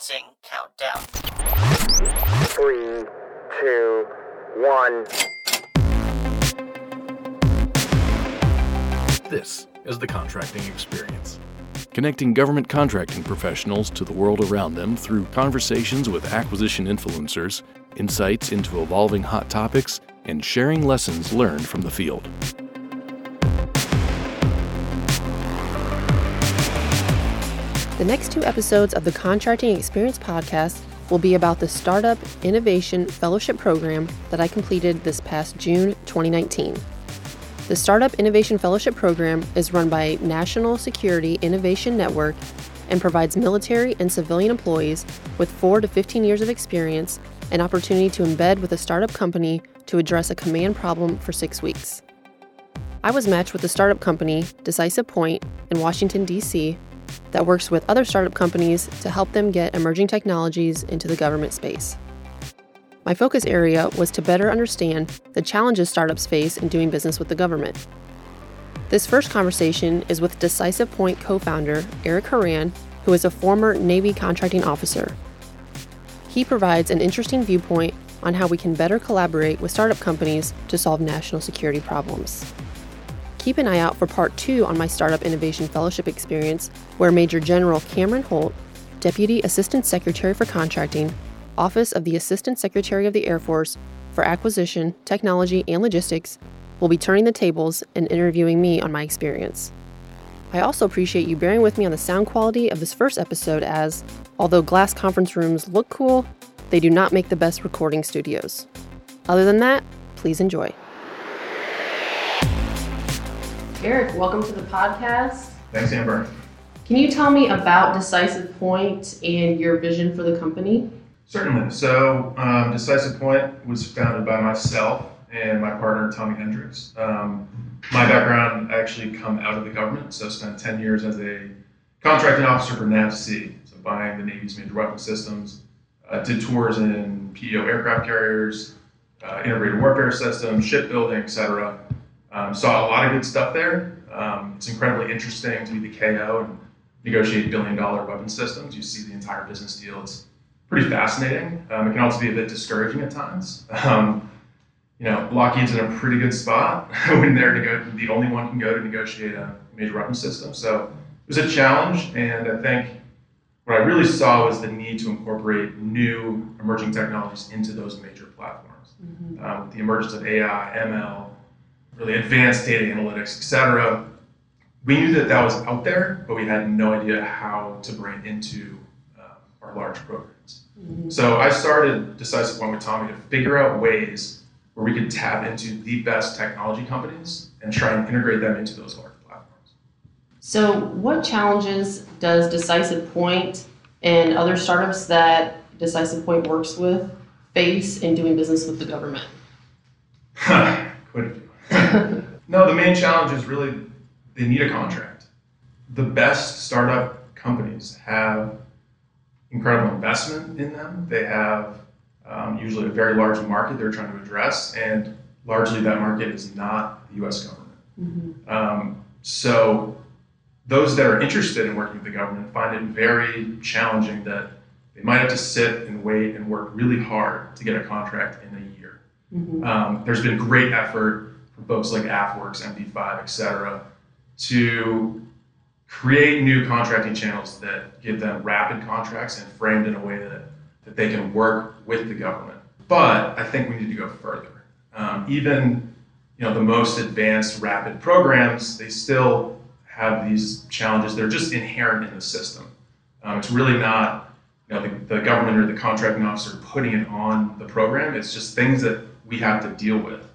Commencing countdown. Three, two, one. This is the contracting experience. Connecting government contracting professionals to the world around them through conversations with acquisition influencers, insights into evolving hot topics, and sharing lessons learned from the field. The next two episodes of the Contracting Experience podcast will be about the Startup Innovation Fellowship Program that I completed this past June 2019. The Startup Innovation Fellowship Program is run by National Security Innovation Network and provides military and civilian employees with 4 to 15 years of experience an opportunity to embed with a startup company to address a command problem for six weeks. I was matched with a startup company, Decisive Point, in Washington, D.C., that works with other startup companies to help them get emerging technologies into the government space. My focus area was to better understand the challenges startups face in doing business with the government. This first conversation is with Decisive Point co founder Eric Horan, who is a former Navy contracting officer. He provides an interesting viewpoint on how we can better collaborate with startup companies to solve national security problems. Keep an eye out for part two on my Startup Innovation Fellowship experience, where Major General Cameron Holt, Deputy Assistant Secretary for Contracting, Office of the Assistant Secretary of the Air Force for Acquisition, Technology, and Logistics, will be turning the tables and interviewing me on my experience. I also appreciate you bearing with me on the sound quality of this first episode, as, although glass conference rooms look cool, they do not make the best recording studios. Other than that, please enjoy. Eric, welcome to the podcast. Thanks, Amber. Can you tell me about Decisive Point and your vision for the company? Certainly. So, um, Decisive Point was founded by myself and my partner, Tommy Hendricks. Um, my background, actually come out of the government, so I spent 10 years as a contracting officer for NAVSEA, so buying the Navy's major weapon systems. Uh, did tours in PEO aircraft carriers, uh, integrated warfare systems, shipbuilding, etc. Um, saw a lot of good stuff there. Um, it's incredibly interesting to be the KO and negotiate billion dollar weapon systems. You see the entire business deal. It's pretty fascinating. Um, it can also be a bit discouraging at times. Um, you know, Lockheed's in a pretty good spot when they're nego- the only one can go to negotiate a major weapon system. So it was a challenge, and I think what I really saw was the need to incorporate new emerging technologies into those major platforms. Mm-hmm. Um, the emergence of AI, ML, really advanced data analytics, et cetera. We knew that that was out there, but we had no idea how to bring it into uh, our large programs. Mm-hmm. So I started Decisive Point with Tommy to figure out ways where we could tap into the best technology companies and try and integrate them into those large platforms. So, what challenges does Decisive Point and other startups that Decisive Point works with face in doing business with the government? Quite a few. no, the main challenge is really they need a contract. The best startup companies have incredible investment in them. They have um, usually a very large market they're trying to address, and largely that market is not the U.S. government. Mm-hmm. Um, so those that are interested in working with the government find it very challenging that they might have to sit and wait and work really hard to get a contract in a year. Mm-hmm. Um, there's been great effort folks like AFWERX, MD5, et cetera, to create new contracting channels that give them rapid contracts and framed in a way that, that they can work with the government. But I think we need to go further. Um, even you know the most advanced rapid programs, they still have these challenges. They're just inherent in the system. Um, it's really not you know the, the government or the contracting officer putting it on the program. It's just things that we have to deal with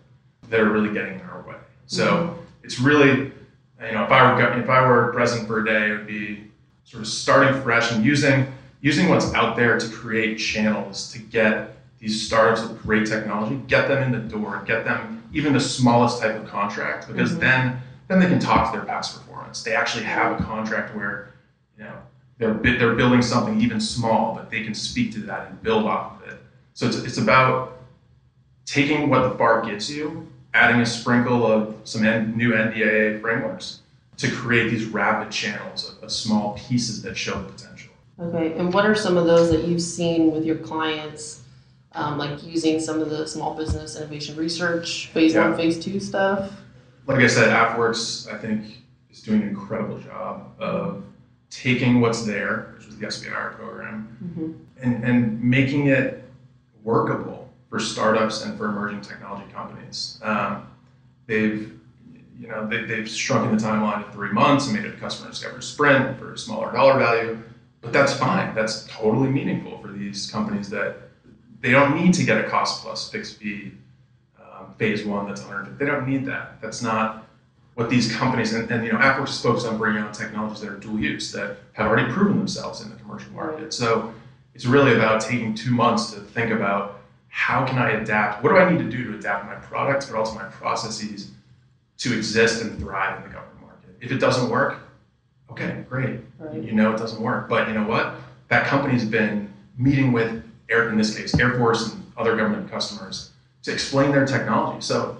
that are really getting in our way. So mm-hmm. it's really, you know, if I were if I were present for a day, it would be sort of starting fresh and using using what's out there to create channels to get these startups with great technology, get them in the door, get them even the smallest type of contract, because mm-hmm. then then they can talk to their past performance. They actually have a contract where, you know, they're they're building something even small, but they can speak to that and build off of it. So it's, it's about taking what the FAR gives you adding a sprinkle of some new NDAA frameworks to create these rapid channels of, of, small pieces that show the potential. Okay, and what are some of those that you've seen with your clients, um, like using some of the small business innovation research, phase Yeah. one, phase two stuff? Like I said, AFWERX, I think, is doing an incredible job of taking what's there, which is the SBIR program, Mhm. and, and making it workable for startups and for emerging technology companies. Um, they've, you know, they, they've shrunken the timeline to three months and made it a customer discovery sprint for a smaller dollar value. But that's fine. That's totally meaningful for these companies that they don't need to get a cost plus fixed fee um, phase one that's 100. They don't need that. That's not what these companies and, and you know AFWERX is focused on bringing out technologies that are dual use that have already proven themselves in the commercial market. So it's really about taking two months to think about how can I adapt? What do I need to do to adapt my products, but also my processes to exist and thrive in the government market? If it doesn't work, okay, great. Right. You know it doesn't work. But you know what? That company's been meeting with Air, in this case, Air Force and other government customers to explain their technology. So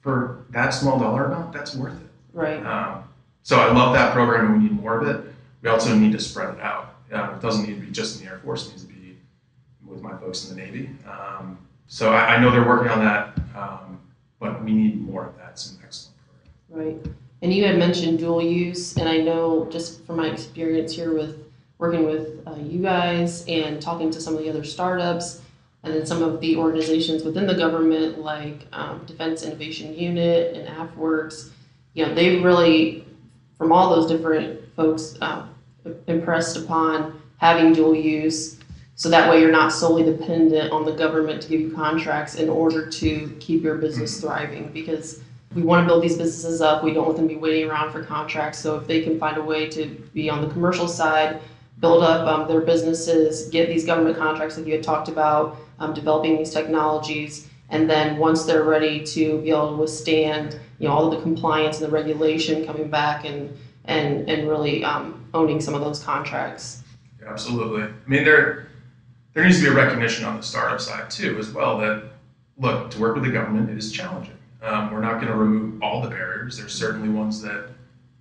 for that small dollar amount, that's worth it. Right. Um, so I love that program, and we need more of it. We also need to spread it out. Uh, it doesn't need to be just in the Air Force; it needs to be with my folks in the Navy. Um, so I, I know they're working on that, um, but we need more of that. It's an excellent program. Right. And you had mentioned dual use, and I know just from my experience here with working with uh, you guys and talking to some of the other startups, and then some of the organizations within the government, like um, Defense Innovation Unit and AFWERX, you know, they really, from all those different folks, um, impressed upon having dual use. So that way you're not solely dependent on the government to give you contracts in order to keep your business thriving because we want to build these businesses up. We don't want them to be waiting around for contracts. So if they can find a way to be on the commercial side, build up um, their businesses, get these government contracts like you had talked about, um, developing these technologies, and then once they're ready to be able to withstand, you know, all of the compliance and the regulation coming back and and and really um, owning some of those contracts. Absolutely. I mean, there there needs to be a recognition on the startup side too, as well. That look to work with the government is challenging. Um, we're not going to remove all the barriers. There's certainly ones that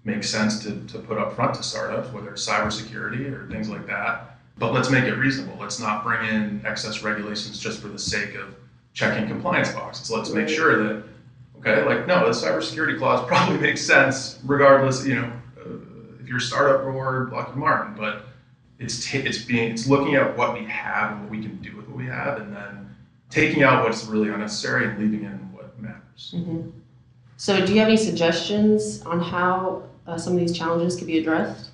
make sense to, to put up front to startups, whether it's cybersecurity or things like that. But let's make it reasonable. Let's not bring in excess regulations just for the sake of checking compliance boxes. Let's make sure that okay, like no, the cybersecurity clause probably makes sense regardless. You know, uh, if you're a startup or Lockheed Martin, but it's ta- it's being it's looking at what we have and what we can do with what we have, and then taking out what's really unnecessary and leaving in what matters. Mm-hmm. So, do you have any suggestions on how uh, some of these challenges could be addressed?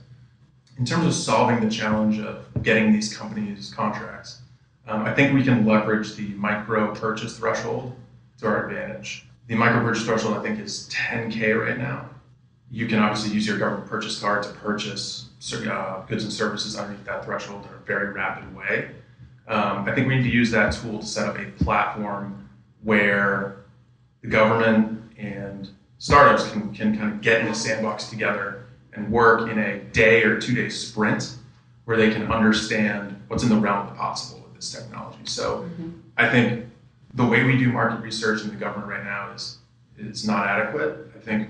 In terms of solving the challenge of getting these companies contracts, um, I think we can leverage the micro purchase threshold to our advantage. The micro purchase threshold, I think, is 10K right now. You can obviously use your government purchase card to purchase uh, goods and services underneath that threshold in a very rapid way. Um, I think we need to use that tool to set up a platform where the government and startups can, can kind of get in a sandbox together and work in a day or two day sprint where they can understand what's in the realm of the possible with this technology. So I think the way we do market research in the government right now is is not adequate. I think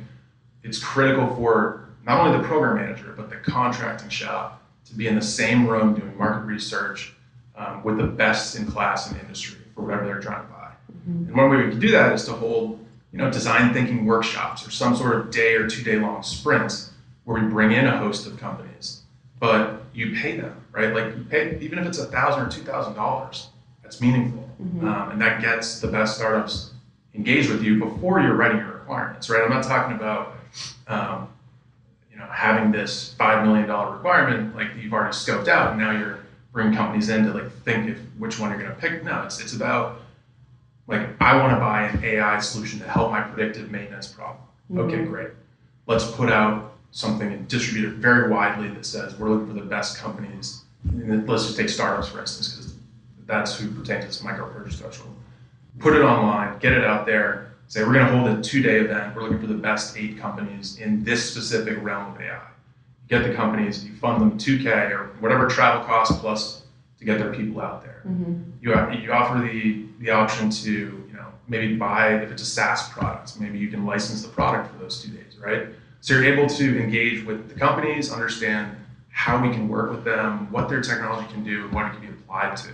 it's critical for not only the program manager but the contracting shop to be in the same room doing market research um, with the best in class in the industry for whatever they're trying to buy. And one way we can do that is to hold you know design thinking workshops or some sort of day or two day long sprints where we bring in a host of companies, but you pay them right. Like you pay even if it's a thousand or two thousand dollars, that's meaningful, um, and that gets the best startups engaged with you before you're writing your requirements, right? I'm not talking about, um, having this five million dollar requirement like you've already scoped out, and now you're bringing companies in to like think if which one you're going to pick. No, it's it's about like I want to buy an AI solution to help my predictive maintenance problem. Mm-hmm. Okay, great. Let's put out something and distribute it very widely that says we're looking for the best companies. And let's just take startups for instance, because that's who pertains to this micro purchase threshold put it online, get it out there, say we're going to hold a two day event. We're looking for the best eight companies in this specific realm of AI. You get the companies, you fund them 2K or whatever travel costs plus to get their people out there. You, you offer the, the option to you know maybe buy if it's a SaaS product, maybe you can license the product for those two days, right? So you're able to engage with the companies, understand how we can work with them, what their technology can do, and what it can be applied to.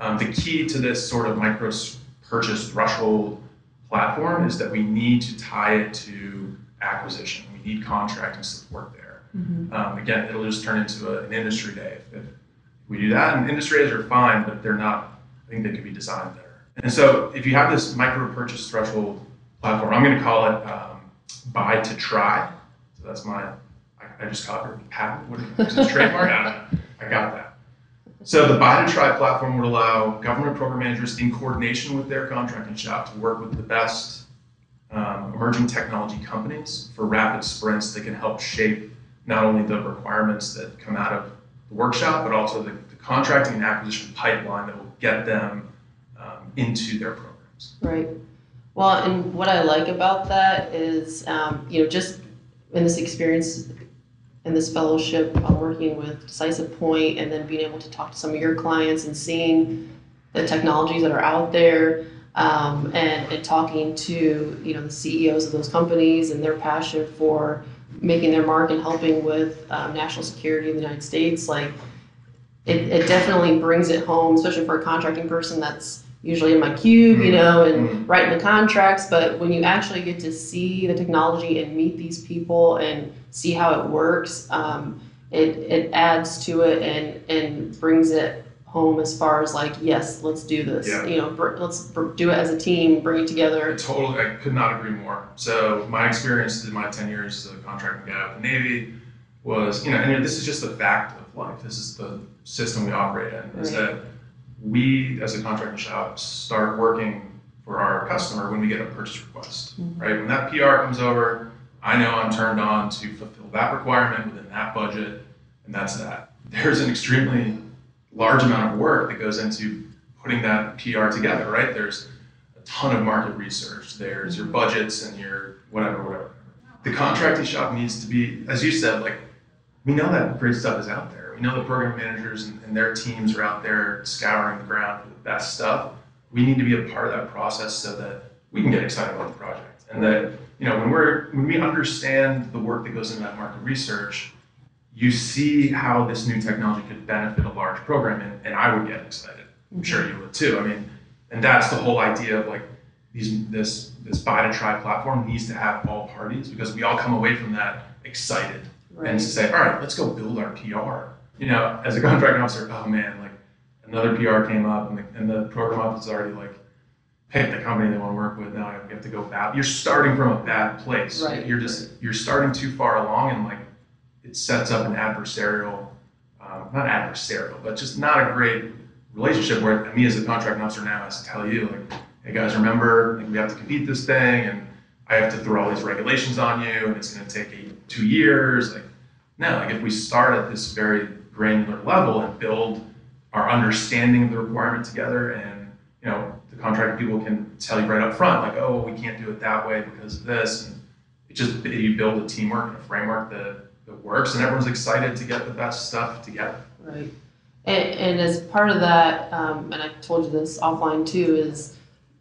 Um, the key to this sort of micro purchase threshold platform is that we need to tie it to acquisition. We need contracting support there. Mm-hmm. Um, again, it'll just turn into a, an industry day if, if we do that. And industry days are fine, but they're not. I think they could be designed better. And so, if you have this micro purchase threshold platform, I'm going to call it um, buy to try. So that's my. I, I just call it patent. What is it? Trademark. I. I got that. So the to try platform would allow government program managers in coordination with their contracting shop to work with the best um, emerging technology companies for rapid sprints that can help shape not only the requirements that come out of the workshop, but also the, the contracting and acquisition pipeline that will get them um, into their programs. Right. Well, and what I like about that is, um, you know, just in this experience in this fellowship, working with Decisive Point and then being able to talk to some of your clients and seeing the technologies that are out there um, and, and talking to, you know, the CEOs of those companies and their passion for making their mark and helping with um, national security in the United States. Like, it, it definitely brings it home, especially for a contracting person that's usually in my cube, you know, and Mhm. writing the contracts. But when you actually get to see the technology and meet these people and see how it works, um, it, it adds to it and, and brings it home as far as like, yes, let's do this. Yeah. You know, br- let's br- do it as a team, bring it I together. totally, I could not agree more. So my experience in my 10 years as a contracting guy with the Navy was, you know, and this is just the fact of life. This is the system we operate in, is Right. that we, as a contracting shop, start working for our customer when we get a purchase request, Mhm. right? When that PR comes over, I know I'm turned on to fulfill that requirement within that budget, and that's that. There's an extremely large amount of work that goes into putting that PR together, right? There's a ton of market research. There's your budgets and your whatever, whatever. The contracting shop needs to be, as you said, like we know that great stuff is out there. We know the program managers and, and their teams are out there scouring the ground for the best stuff. We need to be a part of that process so that we can get excited about the project. And that, you know, when we're when we understand the work that goes into that market research, you see how this new technology could benefit a large program and, and I would get excited. I'm sure you would too. I mean, and that's the whole idea of like these this this buy to try platform needs to have all parties because we all come away from that excited and Right. to say, all right, let's go build our PR. You know, as a contracting officer, oh man, like another PR came up and the, and the program office is already like picked the company they want to work with. Now you have to go back. You're starting from a bad place. Right. You're just you're starting too far along and like it sets up an adversarial, um, not adversarial, but just not a great relationship where me as a contracting officer now has to tell you like, hey guys, remember like, we have to compete this thing and I have to throw all these regulations on you and it's going to take eight, two years. Like, no, like if we start at this very granular level and build our understanding of the requirement together and, you know, the contracting people can tell you right up front, like, oh, we can't do it that way because of this. And it just, you build a teamwork and a framework that, that works and everyone's excited to get the best stuff together. Right. And, and as part of that, um, and I told you this offline too, is,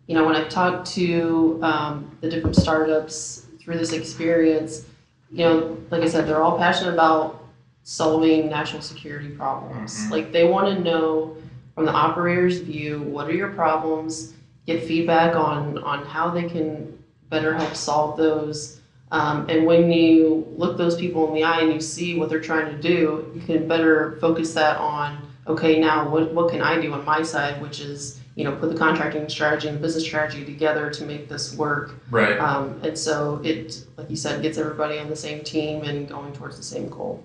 you know, when I've talked to um, the different startups through this experience, you know, like I said, they're all passionate about solving national security problems. Mhm. Like they want to know from the operator's view, what are your problems? Get feedback on on how they can better help solve those. Um, and when you look those people in the eye and you see what they're trying to do, you can better focus that on, okay, now what, what can I do on my side, which is, you know, put the contracting strategy and business strategy together to make this work. Right. Um, and so it, like you said, gets everybody on the same team and going towards the same goal.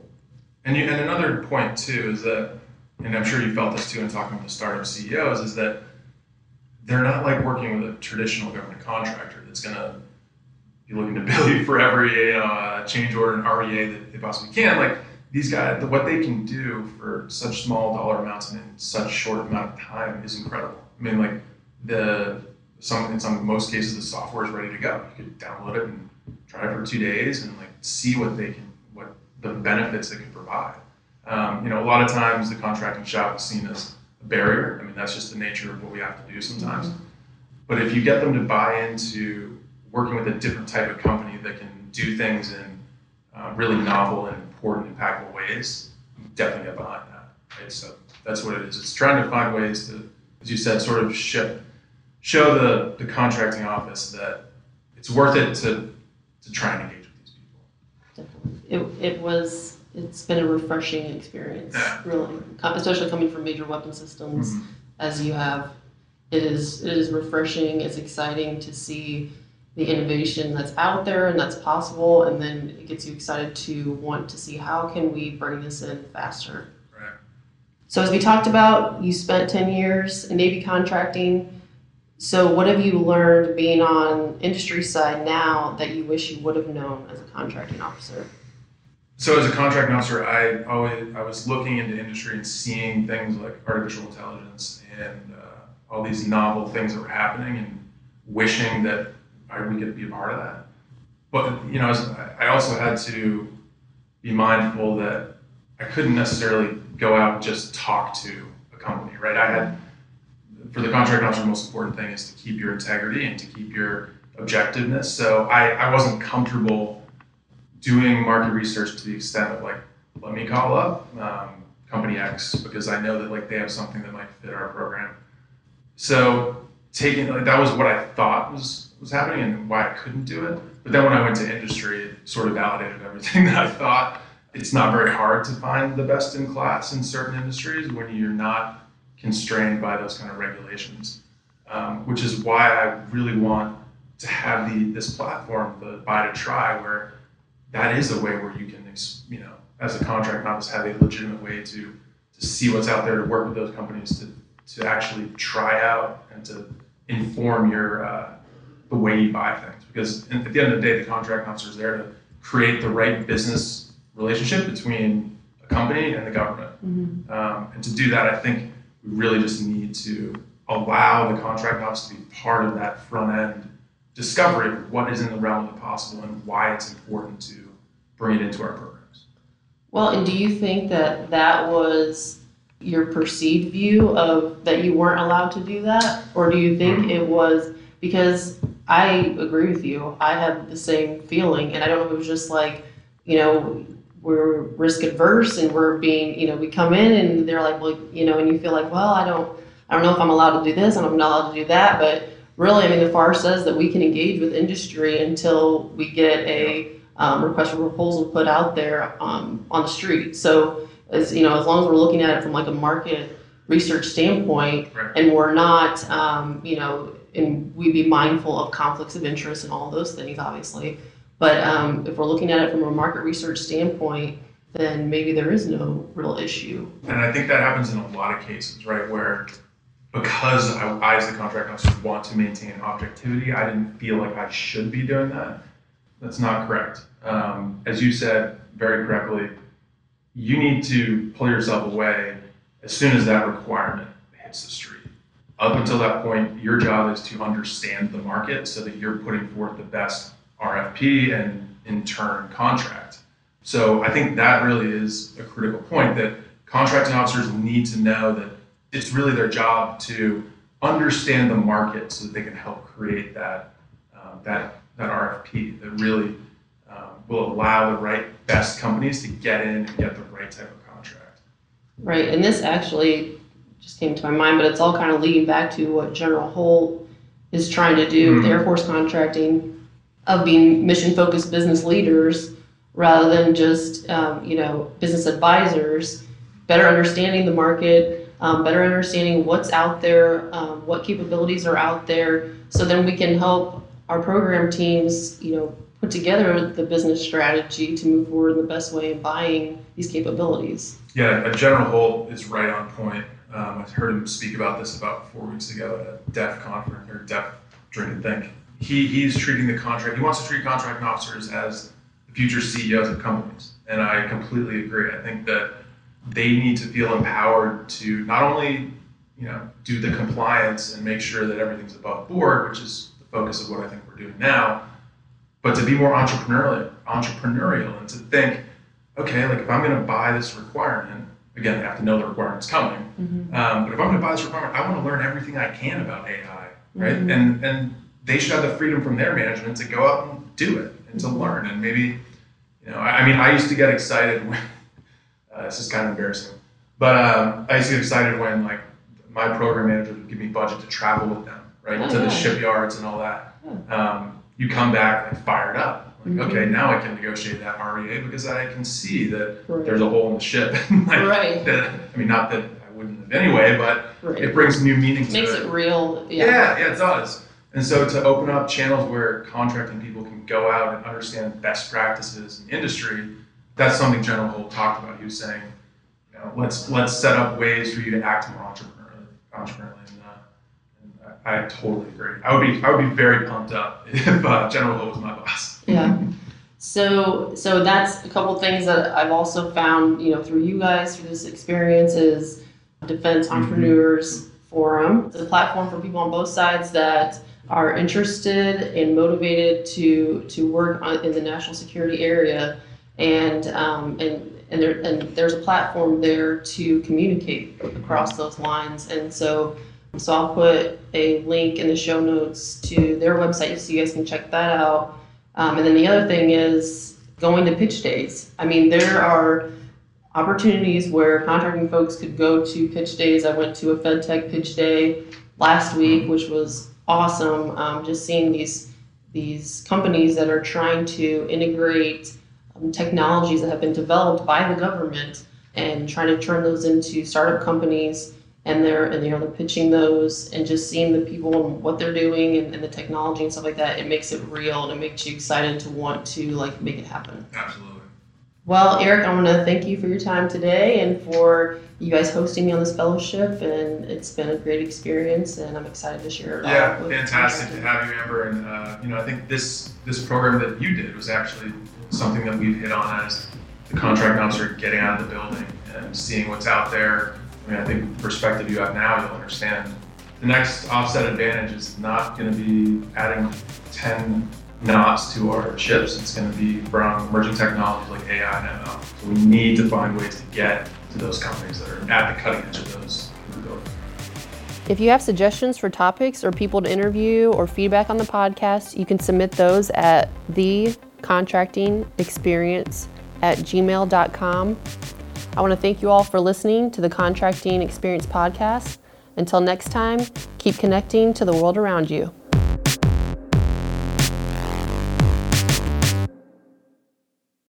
And, you, and another point too is that, and I'm sure you felt this too in talking with the startup CEOs, is that they're not like working with a traditional government contractor that's going to be looking to bill you for every uh, change order and REA that they possibly can. Like these guys, what they can do for such small dollar amounts and in such short amount of time is incredible. I mean, like the some in some most cases the software is ready to go. You could download it and try it for two days and like see what they can the benefits they can provide. Um, you know, a lot of times the contracting shop is seen as a barrier. I mean, that's just the nature of what we have to do sometimes. But if you get them to buy into working with a different type of company that can do things in uh, really novel and important, impactful ways, definitely get behind that. Right? So that's what it is. It's trying to find ways to, as you said, sort of ship, show the, the contracting office that it's worth it to, to try and engage with these people. Definitely. It, it was, it's been a refreshing experience, Yeah. really, especially coming from major weapon systems Mhm. as you have. It is, it is refreshing, it's exciting to see the innovation that's out there and that's possible, and then it gets you excited to want to see how can we bring this in faster. Right. So as we talked about, you spent ten years in Navy contracting. So what have you learned being on industry side now that you wish you would have known as a contracting officer? So as a contract officer, I always I was looking into industry and seeing things like artificial intelligence and uh, all these novel things that were happening, and wishing that I, we could be a part of that. But you know, I also had to be mindful that I couldn't necessarily go out and just talk to a company, right? I had for the contract officer, the most important thing is to keep your integrity and to keep your objectiveness. So I, I wasn't comfortable doing market research to the extent of like, let me call up um, company X because I know that like they have something that might fit our program. So taking like that was what I thought was was happening and why I couldn't do it. But then when I went to industry, it sort of validated everything that I thought. It's not very hard to find the best in class in certain industries when you're not constrained by those kind of regulations. Um, which is why I really want to have the this platform, the buy to try, where that is a way where you can, you know, as a contract office, have a legitimate way to to see what's out there, to work with those companies, to to actually try out and to inform your uh, the way you buy things. Because at the end of the day, the contract officer is there to create the right business relationship between a company and the government. Um, and to do that, I think we really just need to allow the contract office to be part of that front end discovery of what is in the realm of the possible and why it's important to bring it into our programs. Well, and do you think that that was your perceived view of that you weren't allowed to do that? Or do you think it was because I agree with you. I had the same feeling, and I don't know if it was just like, you know, we're risk adverse and we're being, you know, we come in and they're like, well, you know, and you feel like, well, I don't, I don't know if I'm allowed to do this and I'm not allowed to do that, but really, I mean, the FAR says that we can engage with industry until we get a um, request for proposal put out there um, on the street. So, as you know, as long as we're looking at it from like a market research standpoint, Right. and we're not, um, you know, and we be mindful of conflicts of interest and all those things, obviously. But um, if we're looking at it from a market research standpoint, then maybe there is no real issue. And I think that happens in a lot of cases, right? Where because I, I as the contract officer, want to maintain objectivity, I didn't feel like I should be doing that. That's not correct. Um, as you said very correctly, you need to pull yourself away as soon as that requirement hits the street. Up until that point, your job is to understand the market so that you're putting forth the best RFP and in turn contract. So I think that really is a critical point that contracting officers need to know that it's really their job to understand the market so that they can help create that um, that that RFP that really um, will allow the right best companies to get in and get the right type of contract. Right, and this actually just came to my mind, but it's all kind of leading back to what General Holt is trying to do with Mhm. Air Force contracting of being mission focused business leaders rather than just um, you know business advisors. Better understanding the market, um, better understanding what's out there, um, what capabilities are out there, so then we can help our program teams, you know, put together the business strategy to move forward in the best way in buying these capabilities. Yeah, uh, General Holt is right on point. Um, I heard him speak about this about four weeks ago at a DEF conference or DEF Drink and Think. He he's treating the contract. He wants to treat contract officers as the future CEOs of companies, and I completely agree. I think that they need to feel empowered to not only you know do the compliance and make sure that everything's above board, which is focus of what I think we're doing now, but to be more entrepreneurial, entrepreneurial, and to think, okay, like if I'm going to buy this requirement, again, I have to know the requirement's coming. Um, but if I'm going to buy this requirement, I want to learn everything I can about AI, right? Mhm. And and they should have the freedom from their management to go out and do it and to learn and maybe, you know, I, I mean, I used to get excited when Uh, it's just kind of embarrassing. But um, I used to get excited when like my program manager would give me budget to travel with them, right, Oh, to yeah. the shipyards and all that. Um, you come back like fired up. Like, Mhm. okay, now I can negotiate that REA because I can see that Right. there's a hole in the ship. like, Right. that- I mean, not that I wouldn't have anyway, but Right. it brings new meaning to Makes it. Makes it real. Yeah. Yeah, yeah, it does. And so to open up channels where contracting people can go out and understand best practices in industry, that's something General Holt talked about. He was saying, you know, let's let's set up ways for you to act more entrepreneurially. entrepreneurially. I, totally agree. I would be I would be very pumped up if uh, General Holt was my boss. Yeah. So so that's a couple things that I've also found, you know, through you guys through this experience is Defense Entrepreneurs Forum. It's a platform for people on both sides that are interested and motivated to to work on, in the national security area, and um, and and there and there's a platform there to communicate across those lines, and so. So I'll put a link in the show notes to their website so you guys can check that out. Um, and then the other thing is going to pitch days. I mean, there are opportunities where contracting folks could go to pitch days. I went to a FedTech pitch day last week, which was awesome. Um, just seeing these these companies that are trying to integrate um, technologies that have been developed by the government and trying to turn those into startup companies. And they're and you know they're pitching those and just seeing the people and what they're doing and, and the technology and stuff like that. It makes it real and it makes you excited to want to like make it happen. Absolutely. Well, Eric, I want to thank you for your time today and for you guys hosting me on this fellowship. And it's been a great experience, and I'm excited to share it all. Yeah, fantastic to have you, Amber. And uh, you know, I think this this program that you did was actually something that we've hit on as the contract officer getting out of the building and seeing what's out there. I mean, I think the perspective you have now, you'll understand. The next offset advantage is not going to be adding 10 knots to our ships. It's going to be from emerging technologies like AI and ML. So we need to find ways to get to those companies that are at the cutting edge of those. If you have suggestions for topics or people to interview or feedback on the podcast, you can submit those at thecontractingexperience at gmail.com. I want to thank you all for listening to the Contracting Experience podcast. Until next time, keep connecting to the world around you.